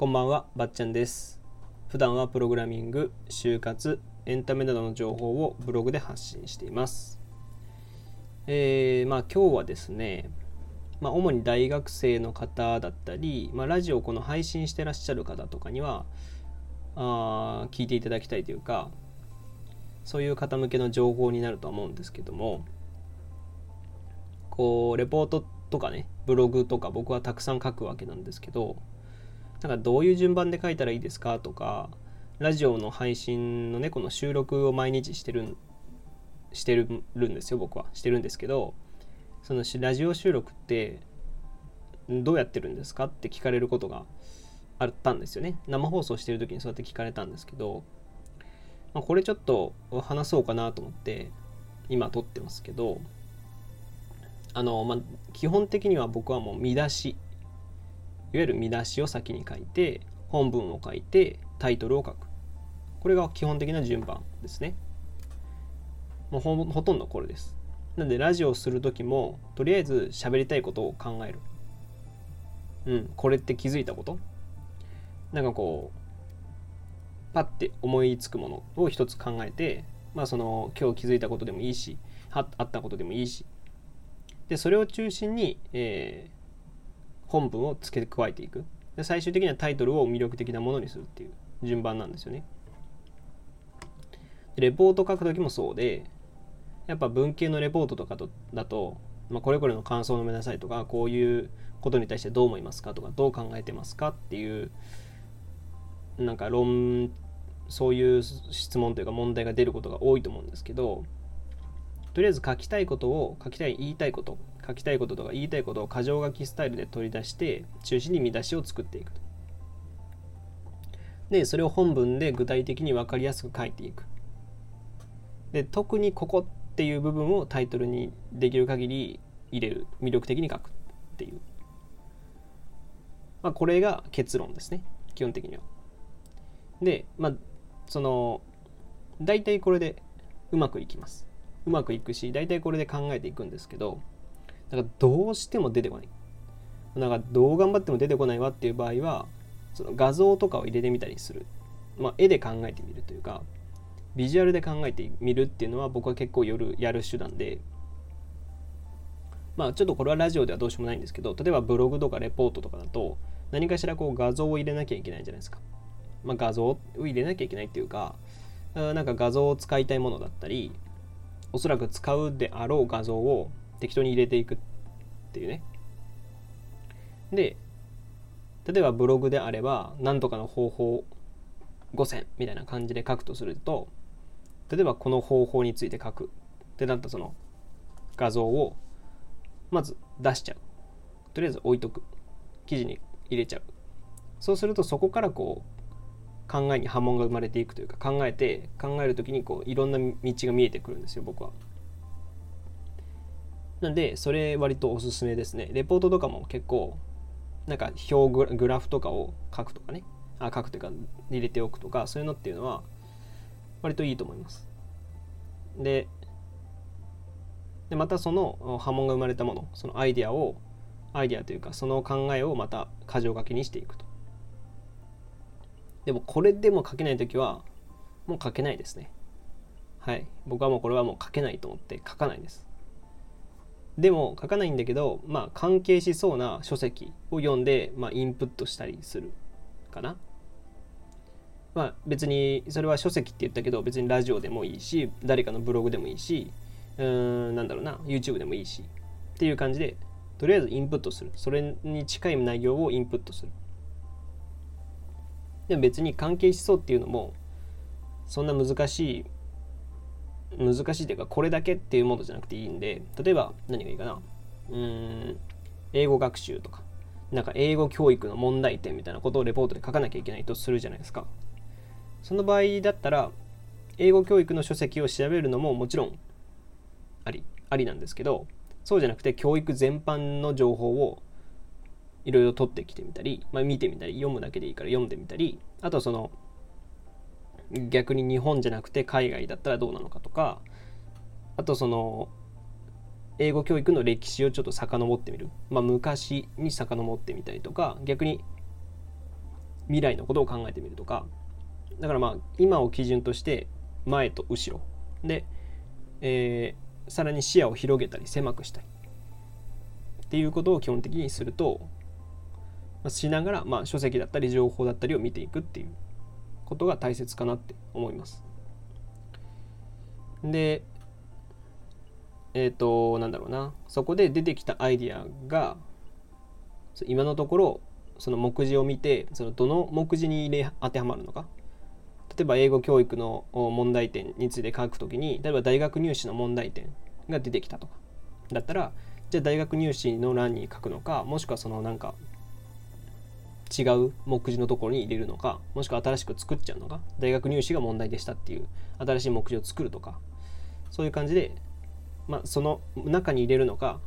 こんばんは、ばっちゃんです。普段はプログラミング、就活、エンタメなどの情報をブログで発信しています。えー、まあ今日はですね、まあ主に大学生の方だったり、まあラジオをこの配信してらっしゃる方とかには、あ聞いていただきたいというか、そういう方向けの情報になるとは思うんですけども、こう、レポートとかね、ブログとか僕はたくさん書くわけなんですけど、なんかどういう順番で書いたらいいですかとか、ラジオの配信のね、この収録を毎日してるしてるんですよ、僕は。してるんですけど、そのラジオ収録ってどうやってるんですか？って聞かれることがあったんですよね。生放送してる時にそうやって聞かれたんですけど、まあ、これちょっと話そうかなと思って今撮ってますけど、あの、まあ、基本的には僕はもう見出し、いわゆる見出しを先に書いて、本文を書いて、タイトルを書く。これが基本的な順番ですね。もうほほとんどこれです。なんで、ラジオをする時も、とりあえず喋りたいことを考える。うん、これって気づいたことなんかこう、パッて思いつくものを一つ考えて、まあその、今日気づいたことでもいいし、はあったことでもいいし、でそれを中心に、えー本文を付け加えていく。で最終的にはタイトルを魅力的なものにするっていう順番なんですよね。でレポート書く時もそうでやっぱ文系のレポートとかとだと、まあ、これこれの感想を述べなさいとかこういうことに対してどう思いますかとかどう考えてますかっていうなんか論そういう質問というか問題が出ることが多いと思うんですけどとりあえず書きたいことを書きたい言いたいこと書きたいこととか言いたいことを箇条書きスタイルで取り出して中心に見出しを作っていくでそれを本文で具体的に分かりやすく書いていく。で特にここっていう部分をタイトルにできる限り入れる。魅力的に書くっていう。まあこれが結論ですね。基本的には。でまあその大体これでうまくいきます。うまくいくし大体これで考えていくんですけどなんかどうしても出てこない。なんかどう頑張っても出てこないわっていう場合はその画像とかを入れてみたりする、まあ、絵で考えてみるというかビジュアルで考えてみるっていうのは僕は結構夜やる手段でまあちょっとこれはラジオではどうしようもないんですけど例えばブログとかレポートとかだと何かしらこう画像を入れなきゃいけないじゃないですか、まあ、画像を入れなきゃいけないっていうかなんか画像を使いたいものだったりおそらく使うであろう画像を適当に入れていくっていうね。で、例えばブログであれば、何とかの方法5選みたいな感じで書くとすると、例えばこの方法について書くってなったその画像をまず出しちゃう。とりあえず置いとく。記事に入れちゃう。そうするとそこからこう考えに波紋が生まれていくというか考えて考える時にこういろんな道が見えてくるんですよ僕は。なんでそれ割とおすすめですね。レポートとかも結構なんか表グラフとかを書くとかねあ書くというか入れておくとかそういうのっていうのは割といいと思います。ででまたその波紋が生まれたものそのアイデアをアイデアというかその考えをまた箇条書きにしていくと。でもこれでも書けないときはもう書けないですね。はい。僕はもうこれはもう書けないと思って書かないです。でも書かないんだけど、まあ関係しそうな書籍を読んで、まあインプットしたりするかな。まあ別にそれは書籍って言ったけど別にラジオでもいいし、誰かのブログでもいいし、うーん、なんだろうな、YouTube でもいいしっていう感じで、とりあえずインプットする。それに近い内容をインプットする。でも別に関係しそうっていうのもそんな難しい難しいというかこれだけっていうものじゃなくていいんで例えば何がいいかな。うーん英語学習とか。なんか英語教育の問題点みたいなことをレポートで書かなきゃいけないとするじゃないですか。その場合だったら英語教育の書籍を調べるのももちろんありありなんですけどそうじゃなくて教育全般の情報をいろいろ取ってきてみたり、まあ、見てみたり読むだけでいいから読んでみたりあとその逆に日本じゃなくて海外だったらどうなのかとかあとその英語教育の歴史をちょっと遡ってみる、まあ、昔に遡ってみたりとか逆に未来のことを考えてみるとか。だからまあ今を基準として前と後ろ。で、えー、さらに視野を広げたり狭くしたり。っていうことを基本的にすると、まあ、しながら、まあ、書籍だったり情報だったりを見ていくっていう。ことが大切かなって思います。でえっ、ー、となんだろうな。そこで出てきたアイディアが今のところその目次を見てそのどの目次に入れ当てはまるのか。例えば英語教育の問題点について書くときに例えば大学入試の問題点が出てきたとか。だったらじゃあ大学入試の欄に書くのかもしくはそのなんか違う目次のところに入れるのかもしくは新しく作っちゃうのか大学入試が問題でしたっていう新しい目次を作るとかそういう感じで、まあ、その中に入れるのか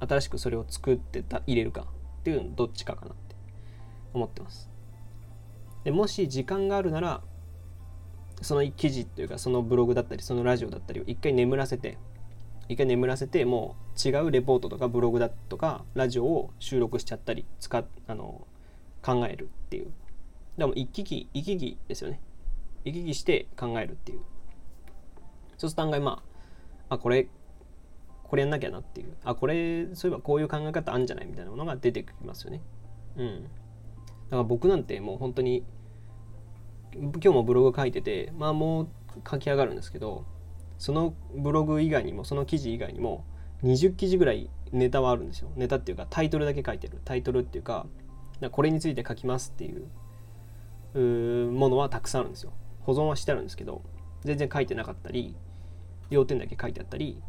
新しくそれを作ってた入れるかっていうのどっちかかなって思ってます。でもし時間があるならその記事というかそのブログだったりそのラジオだったりを一回眠らせて一回眠らせてもう違うレポートとかブログだとかラジオを収録しちゃったり使あの考えるっていう。でも行き来行き来ですよね。行き来して考えるっていう。そうすると案外まああこれこれやんなきゃなっていう。あこれそういえばこういう考え方あるんじゃないみたいなものが出てきますよね。うん。だから僕なんてもう本当に今日もブログ書いててまあもう書き上がるんですけどそのブログ以外にもその記事以外にも20記事ぐらいネタはあるんですよ。ネタっていうかタイトルだけ書いてる。タイトルっていうかこれについて書きますっていうものはたくさんあるんですよ。保存はしてあるんですけど全然書いてなかったり要点だけ書いてあったり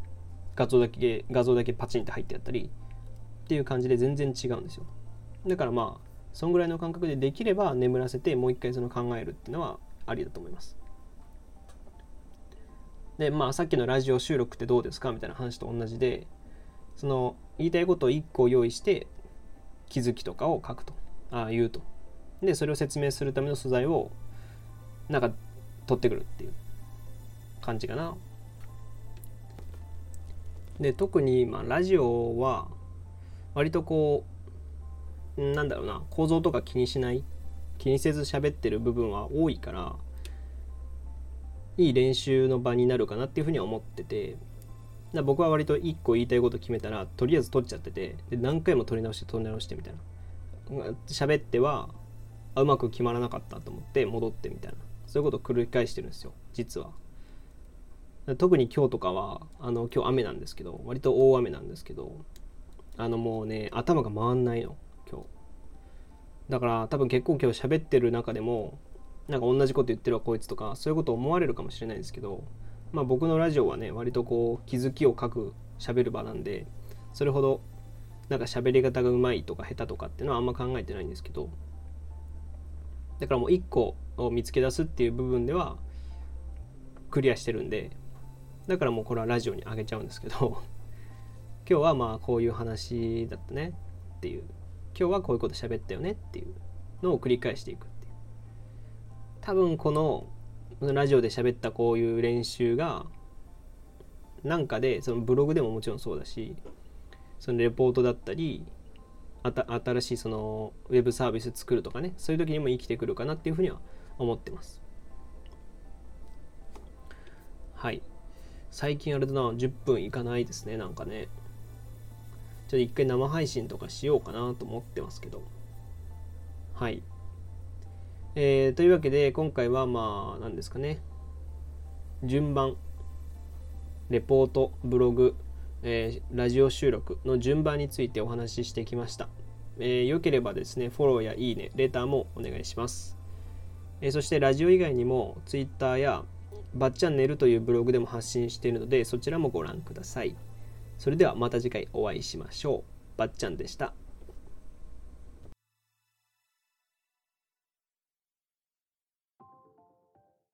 画像だけ画像だけパチンって入ってあったりっていう感じで全然違うんですよ。だからまあそんぐらいの感覚でできれば眠らせてもう一回その考えるっていうのはありだと思います。でまあさっきのラジオ収録ってどうですかみたいな話と同じでその言いたいことを1個用意して気づきとかを書くと。ああ言うと。でそれを説明するための素材をなんか取ってくるっていう感じかな。で特にまあラジオは割とこうなんだろうな。構造とか気にしない。気にせず喋ってる部分は多いからいい練習の場になるかなっていうふうには思ってて。だ僕は割と1個言いたいこと決めたらとりあえず取っちゃっててで何回も取り直して取り直してみたいな。喋ってはうまく決まらなかったと思って戻ってみたいな。そういうことを繰り返してるんですよ実は。特に今日とかはあの今日雨なんですけど割と大雨なんですけどあのもうね頭が回んないの今日。だから多分結構今日喋ってる中でもなんか同じこと言ってるわこいつとかそういうこと思われるかもしれないんですけどまあ僕のラジオはね割とこう気づきを書く喋る場なんでそれほどなんか喋り方がうまいとか下手とかっていうのはあんま考えてないんですけどだからもう一個を見つけ出すっていう部分ではクリアしてるんでだからもうこれはラジオにあげちゃうんですけど 今日はまあこういう話だったねっていう。今日はこういうこと喋ったよねっていうのを繰り返していく多分このラジオで喋ったこういう練習がなんかでそのブログでももちろんそうだしそのレポートだったり新しいそのウェブサービス作るとかねそういう時にも生きてくるかなっていうふうには思ってます。はい。最近あれだな10分いかないですねなんかね。ちょっと一回生配信とかしようかなと思ってますけど。はい。えー、というわけで今回はまあ何ですかね。順番レポートブログ、えー、ラジオ収録の順番についてお話ししてきました、えー、よければですねフォローやいいねレターもお願いします、えー、そしてラジオ以外にも Twitter やバッチャンネルというブログでも発信しているのでそちらもご覧ください。それではまた次回お会いしましょう。ばっちゃんでした。